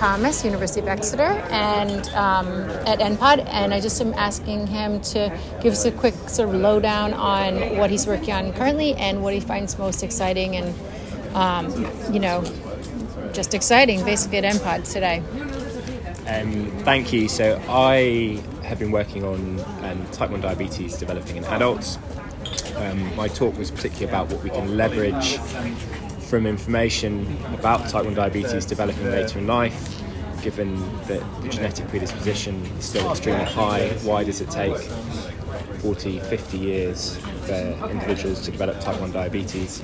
Thomas, University of Exeter, and um, at NPOD, and I just am asking him to give us a quick sort of lowdown on what he's working on currently and what he finds most exciting and, um, you know, just exciting basically at NPOD today. Um, thank you. So I have been working on um, type 1 diabetes developing in adults. Um, my talk was particularly about what we can leverage from information about type 1 diabetes developing later in life, given that the genetic predisposition is still extremely high. Why does it take 40, 50 years for individuals to develop type 1 diabetes?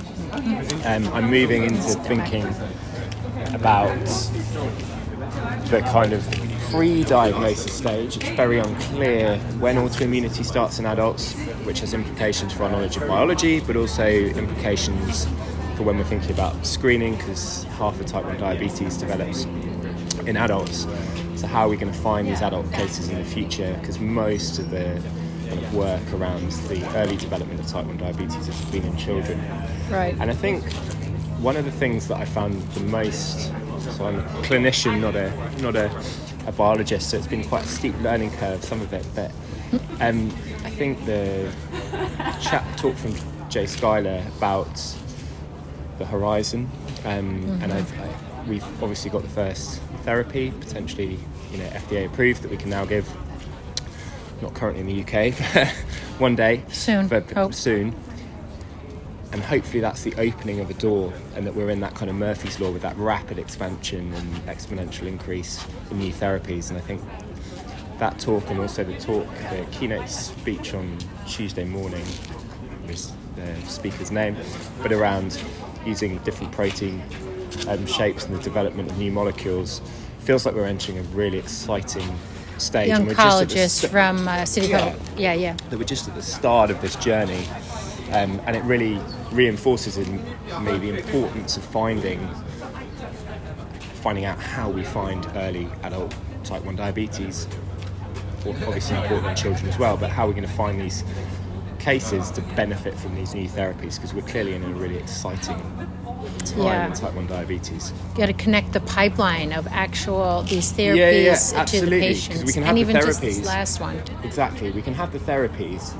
Um, I'm moving into thinking about the kind of pre-diagnosis stage. It's very unclear when autoimmunity starts in adults, which has implications for our knowledge of biology, but also implications for when we're thinking about screening, because half of type 1 diabetes develops in adults. So how are we going to find these adult cases in the future? Because most of the kind of work around the early development of type 1 diabetes has been in children. Right. And I think one of the things that I found the most so I'm a clinician, not a not a, a biologist, so it's been quite a steep learning curve, some of it. But um, I think the chat talk from Jay Skyler about the horizon, um, mm-hmm. and I've, I, we've obviously got the first therapy, potentially you know FDA approved that we can now give. Not currently in the UK, but one day soon. But Hope. soon and hopefully that's the opening of a door and that we're in that kind of Murphy's law with that rapid expansion and exponential increase in new therapies and I think that talk and also the talk the keynote speech on Tuesday morning was the speaker's name but around using different protein um, shapes and the development of new molecules feels like we're entering a really exciting stage. The oncologist st- from uh, City yeah, yeah, yeah. That we're just at the start of this journey um, and it really reinforces in me the importance of finding finding out how we find early adult type 1 diabetes obviously important in children as well but how are we're going to find these cases to benefit from these new therapies because we're clearly in a really exciting time yeah. in type 1 diabetes. You got to connect the pipeline of actual these therapies yeah, yeah, to the patients. We can have and the even therapies. just this last one. Exactly. We can have the therapies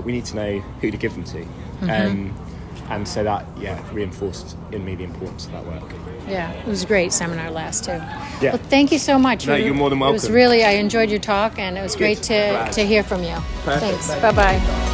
but we need to know who to give them to. Mm-hmm. Um, and so that, yeah, reinforced in me the importance of that work. Yeah, it was a great seminar last too. Yeah. Well, thank you so much. No, you're more than welcome. It was really, I enjoyed your talk, and it was Good. great to, Glad. to hear from you. Perfect. Thanks. Bye bye.